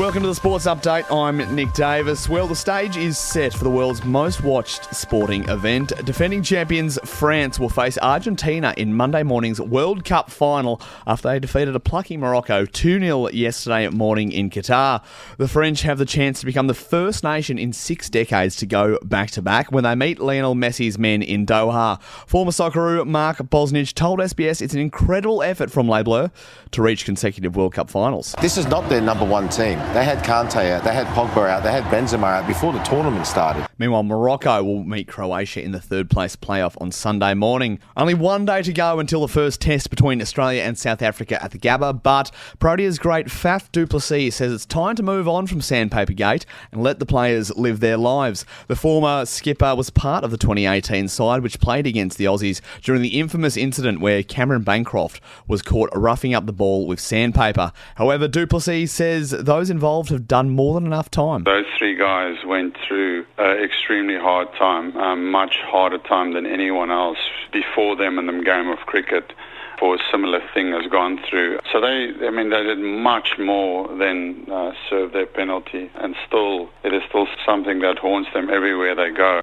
Welcome to the Sports Update. I'm Nick Davis. Well, the stage is set for the world's most watched sporting event. Defending champions France will face Argentina in Monday morning's World Cup final after they defeated a plucky Morocco 2 0 yesterday morning in Qatar. The French have the chance to become the first nation in six decades to go back to back when they meet Lionel Messi's men in Doha. Former Socceroo Mark Bosnich told SBS it's an incredible effort from Les Bleus to reach consecutive World Cup finals. This is not their number one team. They had Kante out, they had Pogba out, they had Benzema out before the tournament started. Meanwhile, Morocco will meet Croatia in the third place playoff on Sunday morning. Only one day to go until the first test between Australia and South Africa at the Gabba, but Proteas great Faf du Plessis says it's time to move on from Sandpaper Gate and let the players live their lives. The former skipper was part of the 2018 side which played against the Aussies during the infamous incident where Cameron Bancroft was caught roughing up the ball with sandpaper. However, du Plessis says those involved have done more than enough time. Those three guys went through an extremely hard time, um, much harder time than anyone else before them in the game of cricket for a similar thing has gone through. So they, I mean, they did much more than uh, serve their penalty, and still, it is still something that haunts them everywhere they go.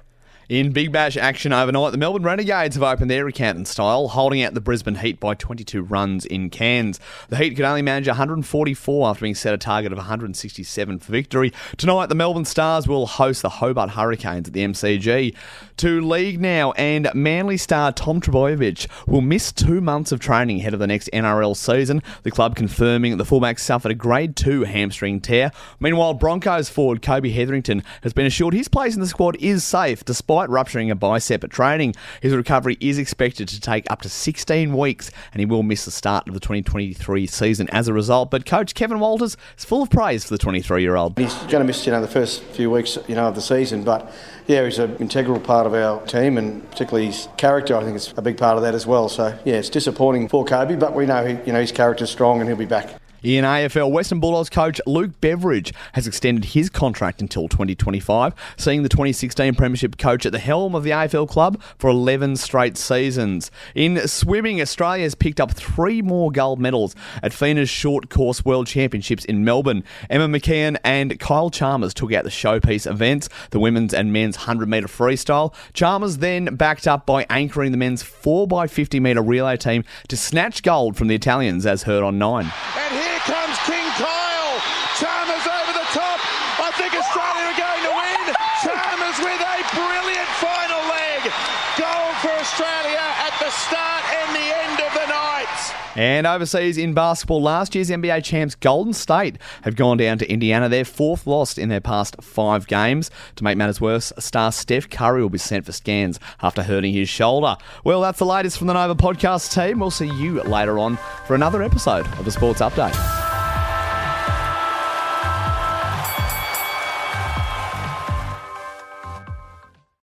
In Big Bash action overnight, the Melbourne Renegades have opened their account in style, holding out the Brisbane Heat by 22 runs in Cairns. The Heat could only manage 144 after being set a target of 167 for victory. Tonight, the Melbourne Stars will host the Hobart Hurricanes at the MCG. To league now, and Manly star Tom Trbojevic will miss two months of training ahead of the next NRL season. The club confirming the fullback suffered a grade 2 hamstring tear. Meanwhile, Broncos forward Kobe Hetherington has been assured his place in the squad is safe despite despite rupturing a bicep at training. His recovery is expected to take up to 16 weeks, and he will miss the start of the 2023 season as a result. But coach Kevin Walters is full of praise for the 23-year-old. He's going to miss you know the first few weeks you know of the season, but yeah, he's an integral part of our team, and particularly his character. I think is a big part of that as well. So yeah, it's disappointing for Kobe, but we know he, you know his character's strong and he'll be back. In AFL, Western Bulldogs coach Luke Beveridge has extended his contract until 2025, seeing the 2016 Premiership coach at the helm of the AFL club for 11 straight seasons. In swimming, Australia has picked up three more gold medals at FINA's Short Course World Championships in Melbourne. Emma McKeon and Kyle Chalmers took out the showpiece events, the women's and men's 100 metre freestyle. Chalmers then backed up by anchoring the men's 4x50 metre relay team to snatch gold from the Italians, as heard on 9 comes King Kyle. Chalmers over the top. I think Australia are going to win. Chalmers with a brilliant final leg. Goal for Australia at the start and the end of the night. And overseas in basketball, last year's NBA champs Golden State have gone down to Indiana. Their fourth loss in their past five games. To make matters worse, star Steph Curry will be sent for scans after hurting his shoulder. Well, that's the latest from the Nova podcast team. We'll see you later on for another episode of the Sports Update.